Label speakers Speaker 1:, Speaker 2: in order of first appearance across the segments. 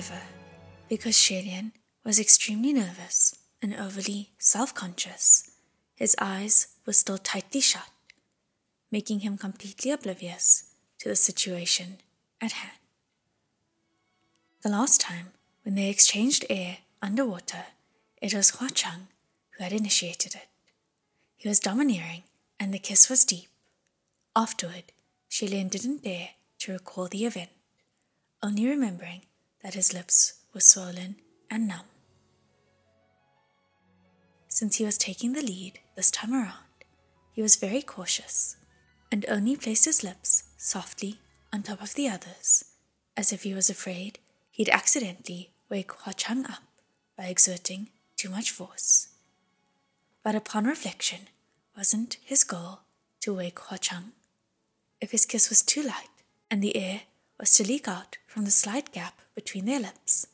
Speaker 1: However, because Xie Lian was extremely nervous and overly self conscious, his eyes were still tightly shut, making him completely oblivious to the situation at hand. The last time when they exchanged air underwater, it was Hua Cheng who had initiated it. He was domineering, and the kiss was deep. Afterward, Xie Lian didn't dare to recall the event, only remembering that his lips were swollen and numb. Since he was taking the lead this time around, he was very cautious and only placed his lips softly on top of the others, as if he was afraid he'd accidentally wake Hua Cheng up by exerting too much force. But upon reflection, wasn't his goal to wake Hua Cheng? If his kiss was too light and the air was to leak out from the slight gap between their lips,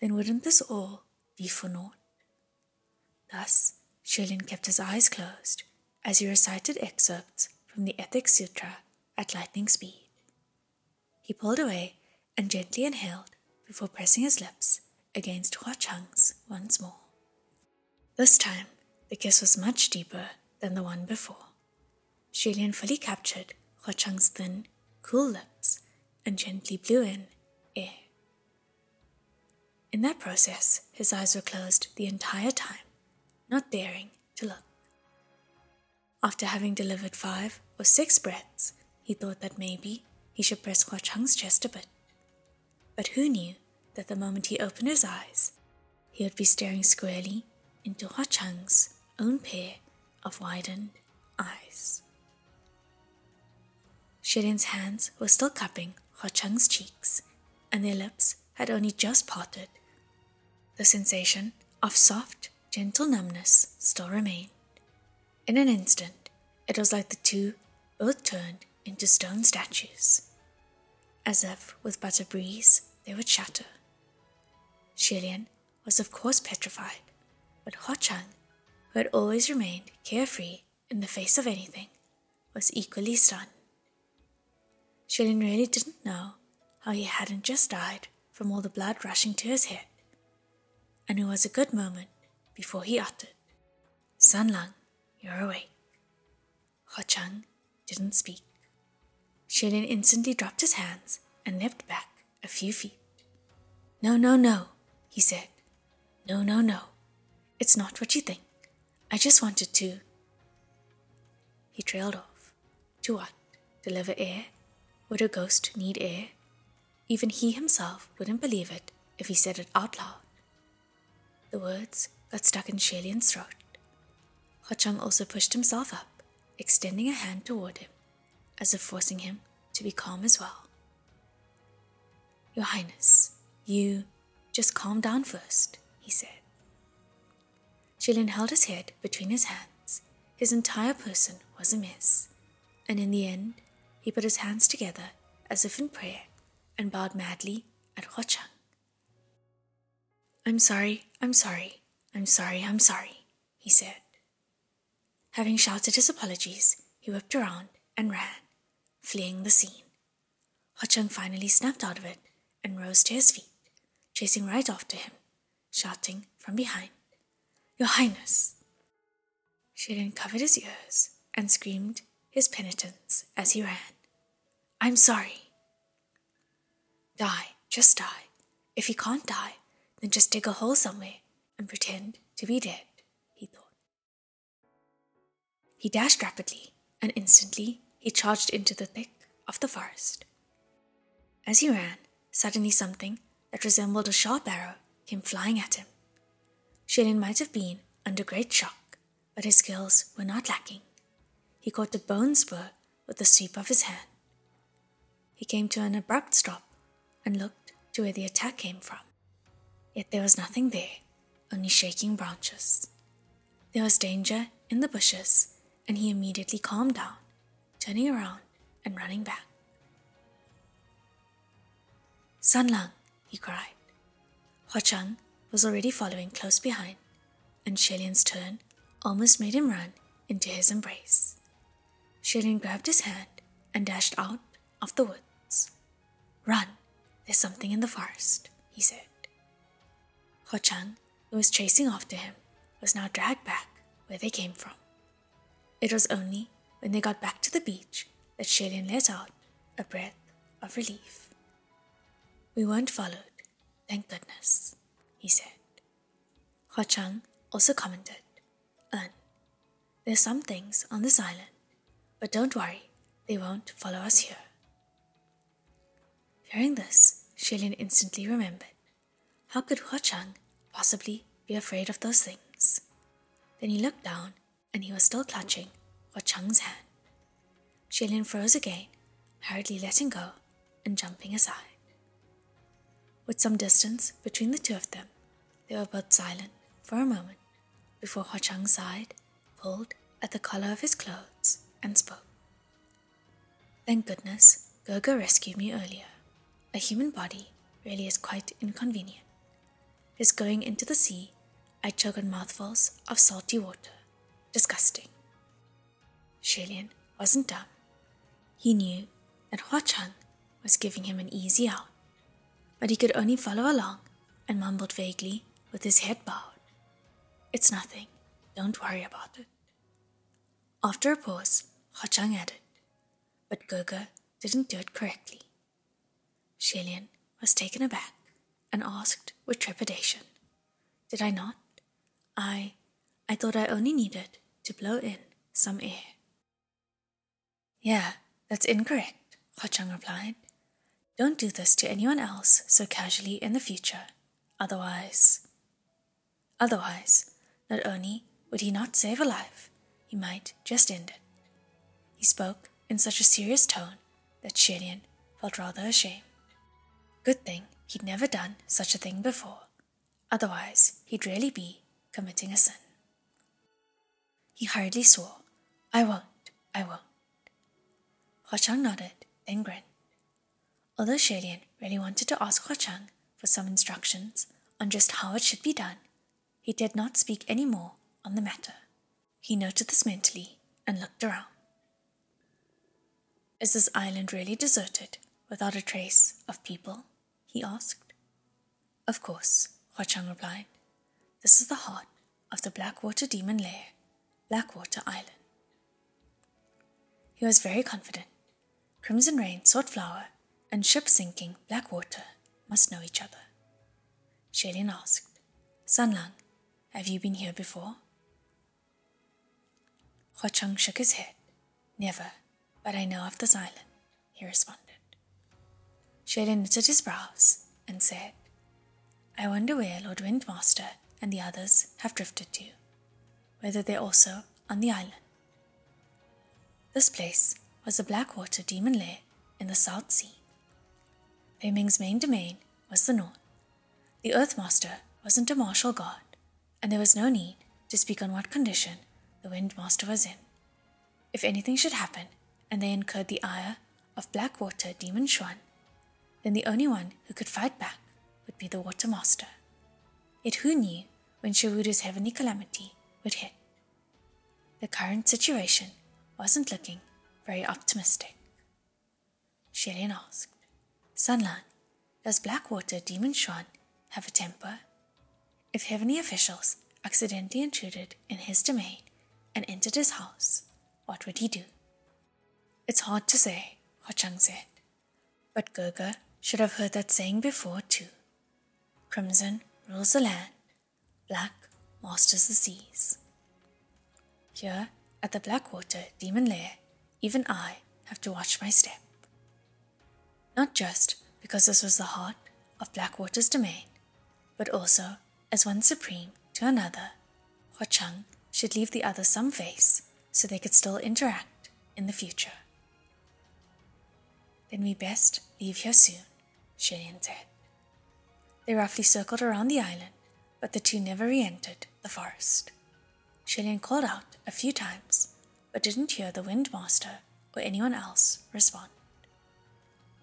Speaker 1: then wouldn't this all be for naught? Thus, Xie Lian kept his eyes closed as he recited excerpts from the Ethics Sutra at lightning speed. He pulled away and gently inhaled before pressing his lips against Hua Cheng's once more. This time, the kiss was much deeper than the one before. Xie Lian fully captured Hua Cheng's thin, cool lips and gently blew in air. In that process, his eyes were closed the entire time, not daring to look. After having delivered five or six breaths, he thought that maybe he should press Hua Cheng's chest a bit. But who knew that the moment he opened his eyes, he would be staring squarely into Hua Cheng's own pair of widened eyes. Xie Lian's hands were still cupping Hua Cheng's cheeks, and their lips had only just parted. The sensation of soft, gentle numbness still remained. In an instant, it was like the two both turned into stone statues. As if with but a breeze, they would shatter. Xie Lian was of course petrified, but Hua Cheng, who had always remained carefree in the face of anything, was equally stunned. Xie Lian really didn't know how he hadn't just died from all the blood rushing to his head, and it was a good moment before he uttered, San Lang, you're awake. Hua Cheng didn't speak. Xie Lian instantly dropped his hands and leapt back a few feet. No, no, no, he said. No, no, no. It's not what you think. I just wanted to. He trailed off. To what? Deliver air? Would a ghost need air? Even he himself wouldn't believe it if he said it out loud. The words got stuck in Xie Lian's throat. Hua Cheng also pushed himself up, extending a hand toward him, as if forcing him to be calm as well. Your Highness, you just calm down first, he said. Xie Lian held his head between his hands. His entire person was a mess. And in the end, he put his hands together as if in prayer and bowed madly at Hua Cheng. I'm sorry, I'm sorry, I'm sorry, I'm sorry, he said. Having shouted his apologies, he whipped around and ran, fleeing the scene. Hua Cheng finally snapped out of it and rose to his feet chasing right after him, shouting from behind, Your Highness! Xie Lian covered his ears and screamed his penitence as he ran. I'm sorry. Die, just die. If he can't die, then just dig a hole somewhere and pretend to be dead, he thought. He dashed rapidly, and instantly he charged into the thick of the forest. As he ran, suddenly something that resembled a sharp arrow came flying at him. Xie Lian might have been under great shock, but his skills were not lacking. He caught the bone spur with the sweep of his hand. He came to an abrupt stop and looked to where the attack came from. Yet there was nothing there, only shaking branches. There was danger in the bushes, and he immediately calmed down, turning around and running back. San Lang, he cried. Hua Cheng was already following close behind, and Xie Lian's turn almost made him run into his embrace. Xie Lian grabbed his hand and dashed out of the woods. Run, there's something in the forest. he said. Hua Cheng, who was chasing after him, was now dragged back where they came from. It was only when they got back to the beach that Xie Lian let out a breath of relief. We weren't followed, thank goodness, he said. Hua Cheng also commented, Un, there's some things on this island, but don't worry, they won't follow us here. Hearing this, Xie Lian instantly remembered. How could Hua Cheng possibly be afraid of those things? Then he looked down, and he was still clutching Hua Cheng's hand. Xie Lian froze again, hurriedly letting go and jumping aside. With some distance between the two of them, they were both silent for a moment before Hua Cheng sighed, pulled at the collar of his clothes, and spoke. Thank goodness Gege rescued me earlier. A human body really is quite inconvenient. His going into the sea, I choke on mouthfuls of salty water. Disgusting. Xie Lian wasn't dumb. He knew that Hua Cheng was giving him an easy out, but he could only follow along and mumbled vaguely with his head bowed. It's nothing. Don't worry about it. After a pause, Hua Cheng added, but Gege didn't do it correctly. Xie Lian was taken aback and asked with trepidation, Did I not? I. I thought I only needed to blow in some air. Yeah, that's incorrect, Hua Cheng replied. Don't do this to anyone else so casually in the future. Otherwise. Otherwise, not only would he not save a life, he might just end it. He spoke in such a serious tone that Xie Lian felt rather ashamed. Good thing he'd never done such a thing before. Otherwise, he'd really be committing a sin. He hurriedly swore, I won't, I won't. Hua Cheng nodded, then grinned. Although Xie Lian really wanted to ask Hua Cheng for some instructions on just how it should be done, he did not speak any more on the matter. He noted this mentally and looked around. Is this island really deserted, without a trace of people? he asked. Of course, Hua Cheng replied. This is the heart of the Blackwater Demon Lair, Blackwater Island. He was very confident. Crimson Rain, Sought Flower, and ship sinking Blackwater must know each other. Xie Lian asked, San Lang, have you been here before? Hua Cheng shook his head. Never, but I know of this island, he responded. Xie Lian knitted his brows and said, I wonder where Lord Windmaster and the others have drifted to, whether they're also on the island. This place was the Blackwater Demon Lair in the South Sea. Pei Ming's main domain was the north. The Earthmaster wasn't a martial god, and there was no need to speak on what condition the Windmaster was in. If anything should happen, and they incurred the ire of Blackwater Demon Xuan, then the only one who could fight back would be the Water Master. Yet who knew when Shi Wudu's heavenly calamity would hit? The current situation wasn't looking very optimistic. Xie Lian asked, San Lang, does Blackwater Demon Xuan have a temper? If heavenly officials accidentally intruded in his domain and entered his house, what would he do? It's hard to say, Hua Cheng said, but Gege should have heard that saying before, too. Crimson rules the land, black masters the seas. Here at the Blackwater Demon Lair, even I have to watch my step. Not just because this was the heart of Blackwater's domain, but also as one supreme to another, Hua Cheng should leave the other some face so they could still interact in the future. Then we best leave here soon, Xie Lian said. They roughly circled around the island, but the two never re entered the forest. Xie Lian called out a few times, but didn't hear the Windmaster or anyone else respond.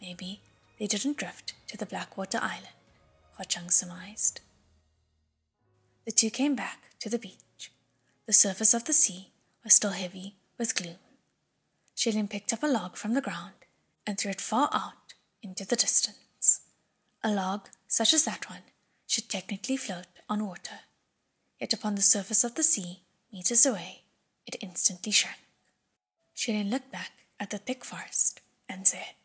Speaker 1: Maybe they didn't drift to the Blackwater Island, Hua Cheng surmised. The two came back to the beach. The surface of the sea was still heavy with gloom. Xie Lian picked up a log from the ground and threw it far out into the distance. A log such as that one, should technically float on water. Yet upon the surface of the sea, meters away, it instantly shrank. She then looked back at the thick forest and said,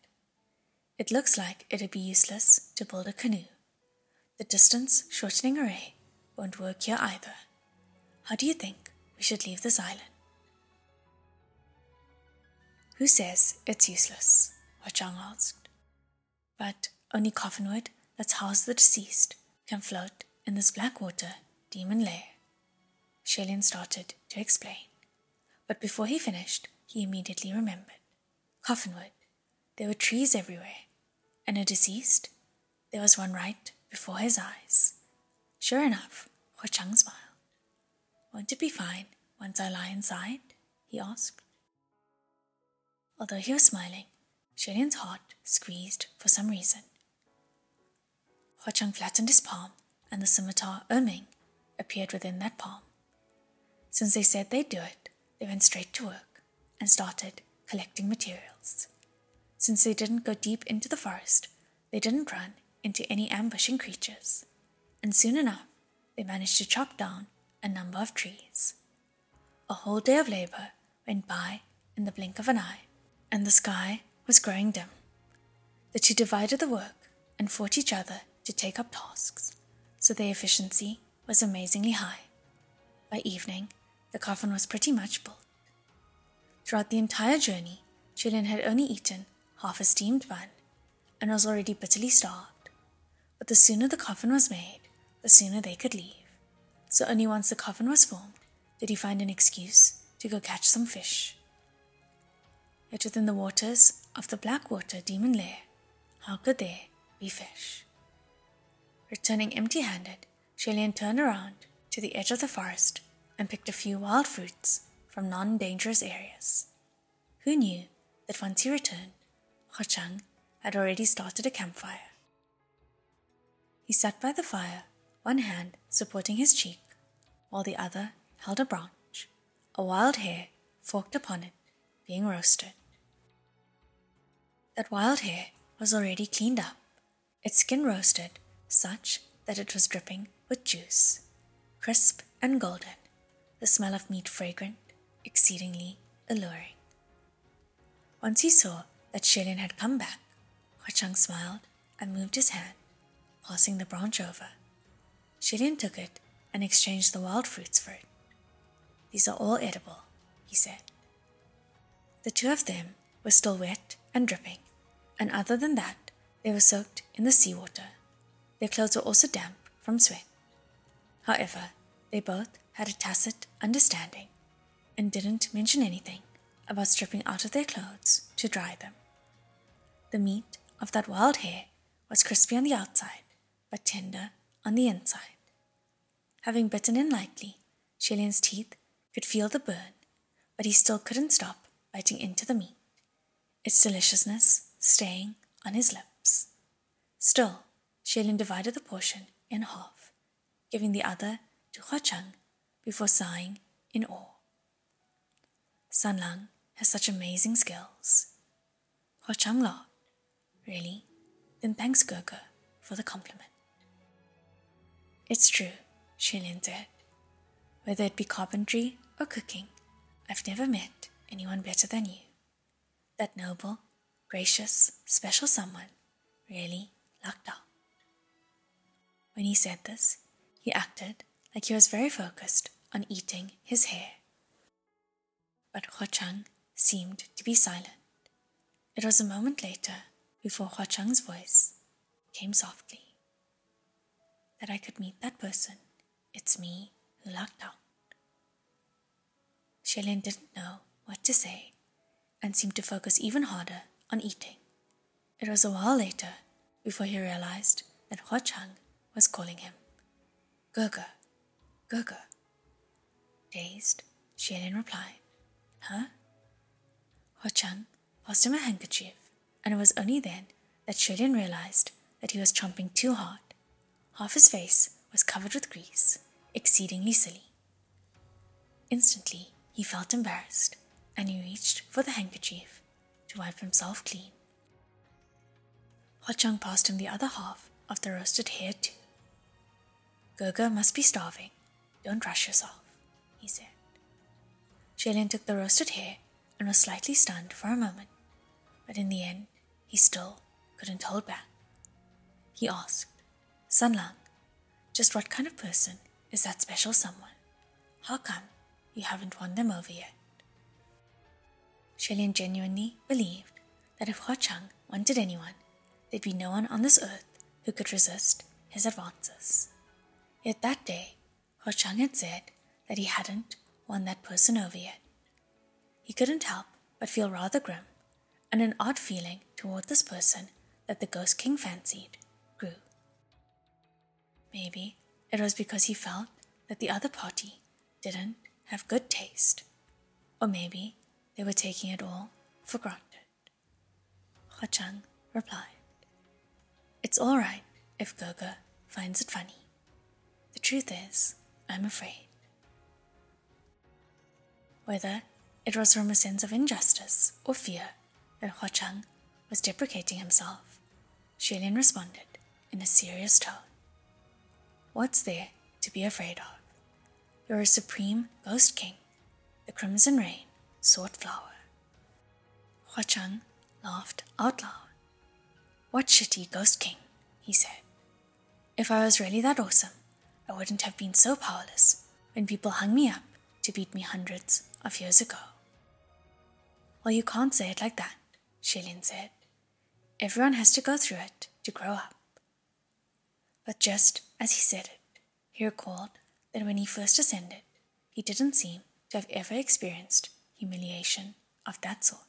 Speaker 1: It looks like it'd be useless to build a canoe. The distance shortening array won't work here either. How do you think we should leave this island? Who says it's useless? Hua Cheng asked. But only coffinwood that's housed the deceased can float in this black water demon lair. Xie Lian started to explain, but before he finished, he immediately remembered. Coffinwood. There were trees everywhere, and a deceased. There was one right before his eyes. Sure enough, Hua Cheng smiled. Won't it be fine once I lie inside? he asked. Although he was smiling, Xie Lian's heart squeezed for some reason. Hua Cheng flattened his palm, and the scimitar E-Ming appeared within that palm. Since they said they'd do it, they went straight to work and started collecting materials. Since they didn't go deep into the forest, they didn't run into any ambushing creatures, and soon enough they managed to chop down a number of trees. A whole day of labor went by in the blink of an eye and the sky was growing dim. The two divided the work and fought each other to take up tasks, so their efficiency was amazingly high. By evening, the coffin was pretty much built. Throughout the entire journey, Xie Lian had only eaten half a steamed bun and was already bitterly starved. But the sooner the coffin was made, the sooner they could leave. So only once the coffin was formed did he find an excuse to go catch some fish yet within the waters of the Blackwater demon lair, how could there be fish? Returning empty handed, Xie Lian turned around to the edge of the forest and picked a few wild fruits from non dangerous areas. Who knew that once he returned, Hua Cheng had already started a campfire? He sat by the fire, one hand supporting his cheek, while the other held a branch, a wild hare forked upon it, being roasted. That wild hare was already cleaned up, its skin roasted such that it was dripping with juice, crisp and golden, the smell of meat fragrant, exceedingly alluring. Once he saw that Xie Lian had come back, Hua Cheng smiled and moved his hand, passing the branch over. Xie Lian took it and exchanged the wild fruits for it. These are all edible, he said. The two of them were still wet and dripping, and other than that, they were soaked in the seawater. Their clothes were also damp from sweat. However, they both had a tacit understanding and didn't mention anything about stripping out of their clothes to dry them. The meat of that wild hare was crispy on the outside, but tender on the inside. Having bitten in lightly, Xie Lian's teeth could feel the burn, but he still couldn't stop biting into the meat its deliciousness staying on his lips. Still, Xie Lian divided the portion in half, giving the other to Hua Cheng before sighing in awe. San Lang has such amazing skills. Hua Cheng laughed. Really? Then thanks, Gege, for the compliment. It's true, Xie Lian said. Whether it be carpentry or cooking, I've never met anyone better than you that noble, gracious, special someone really lucked. When he said this, he acted like he was very focused on eating his hare. But Hua Cheng seemed to be silent. It was a moment later before Hua Cheng's voice came softly. That I could meet that person, it's me who lucked out. Xie Lian didn't know what to say and seemed to focus even harder on eating. It was a while later before he realized that Hua Cheng was calling him. Gege, Gege. Dazed, Xie Lian replied, Huh? Hua Cheng passed him a handkerchief, and it was only then that Xie Lian realized that he was chomping too hard. Half his face was covered with grease, exceedingly silly. Instantly, he felt embarrassed and he reached for the handkerchief to wipe himself clean. Hua Cheng passed him the other half of the roasted hare too. Gege must be starving. Don't rush yourself, he said. Xie Lian took the roasted hare and was slightly stunned for a moment, but in the end, he still couldn't hold back. He asked, San Lang, just what kind of person is that special someone? How come you haven't won them over yet? Xie Lian genuinely believed that if Hua Cheng wanted anyone, there'd be no one on this earth who could resist his advances. Yet that day, Hua Cheng had said that he hadn't won that person over yet. He couldn't help but feel rather grim, and an odd feeling toward this person that the Ghost King fancied grew. Maybe it was because he felt that the other party didn't have good taste, or maybe they were taking it all for granted. Hua Cheng replied, It's all right if Gege finds it funny. The truth is, I'm afraid. Whether it was from a sense of injustice or fear that Hua Cheng was deprecating himself, Xie Lian responded in a serious tone. What's there to be afraid of? You're a supreme ghost king. The crimson rain sought flower. Hua Cheng laughed out loud. What shitty ghost king, he said. If I was really that awesome, I wouldn't have been so powerless when people hung me up to beat me hundreds of years ago. Well, you can't say it like that, Xie Lian said. Everyone has to go through it to grow up. But just as he said it, he recalled that when he first ascended, he didn't seem to have ever experienced humiliation of that sort.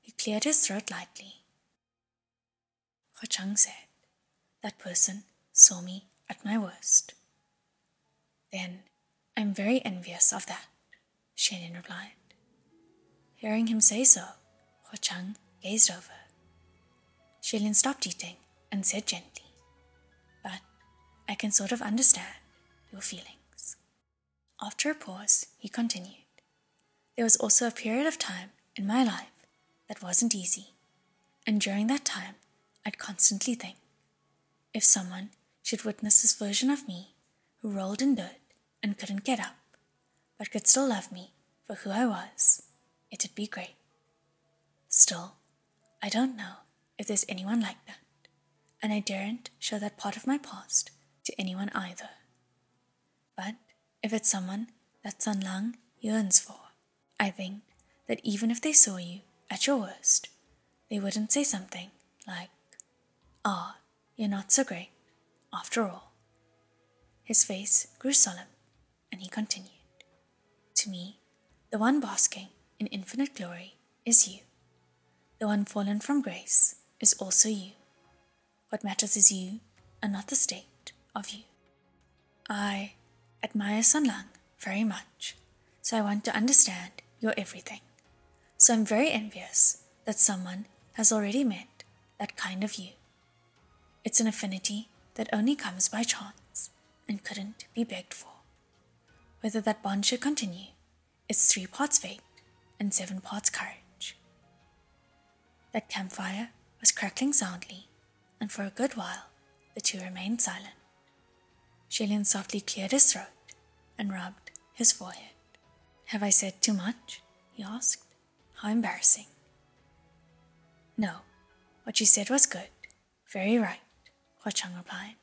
Speaker 1: He cleared his throat lightly. Hua Cheng said, That person saw me at my worst. Then I'm very envious of that, Xie Lian replied. Hearing him say so, Hua Cheng gazed over. Xie Lian stopped eating and said gently, But I can sort of understand your feelings. After a pause, he continued. There was also a period of time in my life that wasn't easy, and during that time, I'd constantly think if someone should witness this version of me who rolled in dirt and couldn't get up, but could still love me for who I was, it'd be great. Still, I don't know if there's anyone like that, and I daren't show that part of my past to anyone either. But if it's someone that San Lang yearns for, I think that even if they saw you at your worst, they wouldn't say something like, Ah, oh, you're not so great, after all. His face grew solemn, and he continued, To me, the one basking in infinite glory is you. The one fallen from grace is also you. What matters is you, and not the state of you. I admire San Lang very much, so I want to understand your everything. So I'm very envious that someone has already met that kind of you. It's an affinity that only comes by chance and couldn't be begged for. Whether that bond should continue, it's three parts fate and seven parts courage. That campfire was crackling soundly, and for a good while the two remained silent. Xie Lian softly cleared his throat and rubbed his forehead. Have I said too much? he asked. How embarrassing. No, what you said was good. Very right, Hua Cheng replied.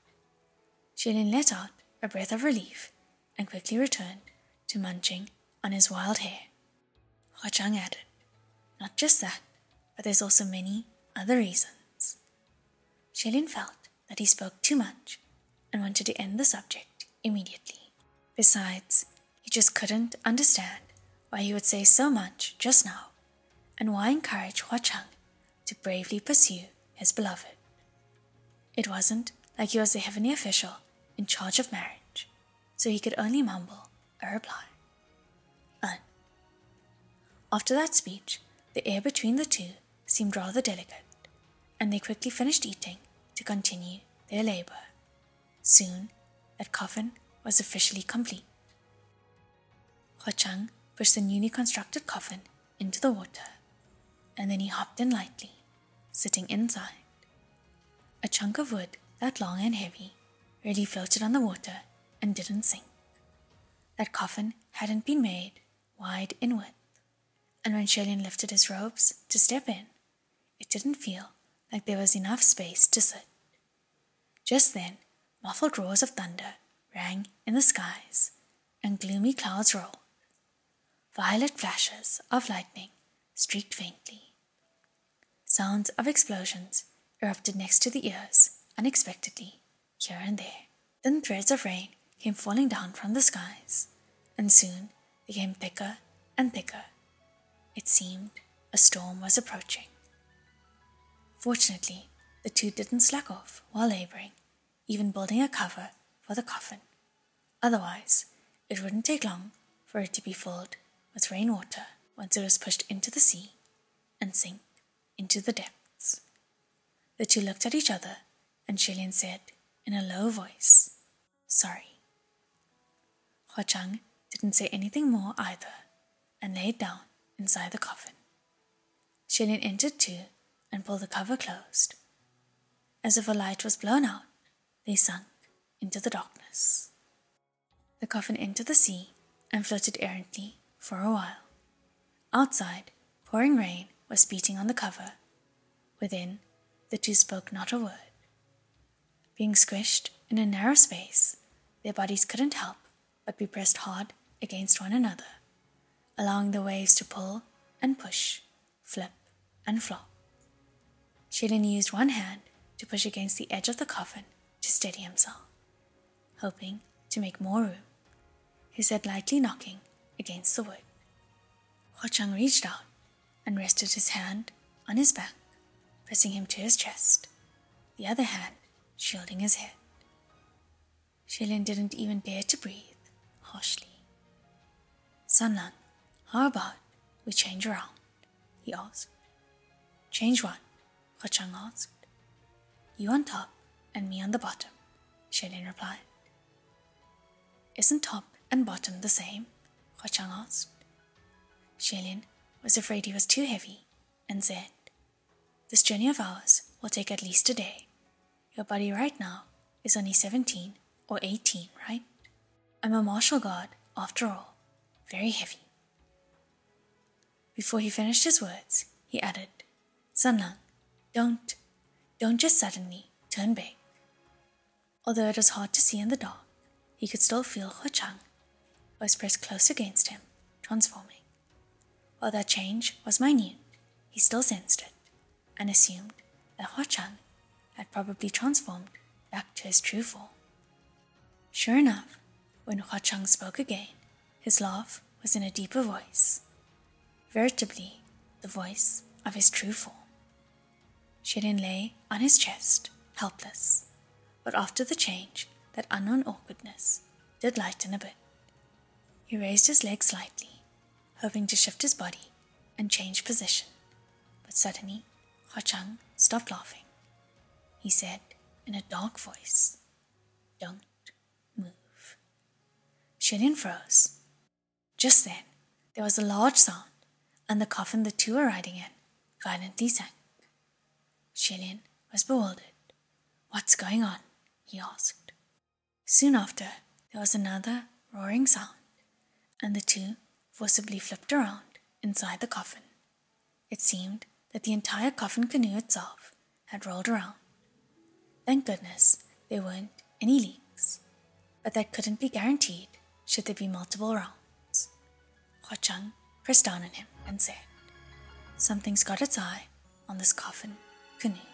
Speaker 1: Xie Lian let out a breath of relief and quickly returned to munching on his wild hare. Hua Cheng added, Not just that, but there's also many other reasons. Xie Lian felt that he spoke too much and wanted to end the subject immediately. Besides, he just couldn't understand why he would say so much just now, and why encourage Hua Cheng to bravely pursue his beloved. It wasn't like he was the heavenly official in charge of marriage, so he could only mumble a reply. Un. After that speech, the air between the two seemed rather delicate, and they quickly finished eating to continue their labor. Soon, that coffin was officially complete. Hua Cheng pushed the newly constructed coffin into the water, and then he hopped in lightly, sitting inside. A chunk of wood that long and heavy really floated on the water and didn't sink. That coffin hadn't been made wide in width, and when Xie Lian lifted his robes to step in, it didn't feel like there was enough space to sit. Just then, muffled roars of thunder rang in the skies, and gloomy clouds rolled. Violet flashes of lightning streaked faintly. Sounds of explosions erupted next to the ears unexpectedly here and there. Thin threads of rain came falling down from the skies, and soon became thicker and thicker. It seemed a storm was approaching. Fortunately, the two didn't slack off while laboring, even building a cover for the coffin. Otherwise, it wouldn't take long for it to be filled with rainwater once it was pushed into the sea and sink into the depths. The two looked at each other, and Xie Lian said in a low voice, Sorry. Hua Cheng didn't say anything more either and laid down inside the coffin. Xie Lian entered too and pulled the cover closed. As if a light was blown out, they sunk into the darkness. The coffin entered the sea and floated errantly for a while. Outside, pouring rain was beating on the cover. Within, the two spoke not a word. Being squished in a narrow space, their bodies couldn't help but be pressed hard against one another, allowing the waves to pull and push, flip and flop. Xie Lian used one hand to push against the edge of the coffin to steady himself, hoping to make more room, his head lightly knocking against the wood. Hua Cheng reached out and rested his hand on his back, pressing him to his chest, the other hand shielding his head. Xie Lian didn't even dare to breathe harshly. San Lang, how about we change around? he asked. Change what? Hua Cheng asked. You on top and me on the bottom, Xie Lian replied. Isn't top and bottom the same? Hua Cheng asked. Xie Lian was afraid he was too heavy and said, This journey of ours will take at least a day. Your body right now is only 17 or 18, right? I'm a martial god, after all, very heavy. Before he finished his words, he added, San Lang, don't, don't just suddenly turn back. Although it was hard to see in the dark, he could still feel Hua Cheng was pressed close against him, transforming. While that change was minute, he still sensed it and assumed that Hua Cheng had probably transformed back to his true form. Sure enough, when Hua Cheng spoke again, his laugh was in a deeper voice, veritably the voice of his true form. Xie Lian lay on his chest, helpless, but after the change, that unknown awkwardness did lighten a bit. He raised his leg slightly hoping to shift his body and change position. But suddenly, Hua Cheng stopped laughing. He said in a dark voice, Don't move. Xie Lian froze. Just then, there was a large sound, and the coffin the two were riding in violently sank. Xie Lian was bewildered. What's going on? he asked. Soon after, there was another roaring sound, and the two forcibly flipped around inside the coffin. It seemed that the entire coffin canoe itself had rolled around. Thank goodness there weren't any leaks, but that couldn't be guaranteed should there be multiple rounds. Hua Cheng pressed down on him and said, Something's got its eye on this coffin canoe.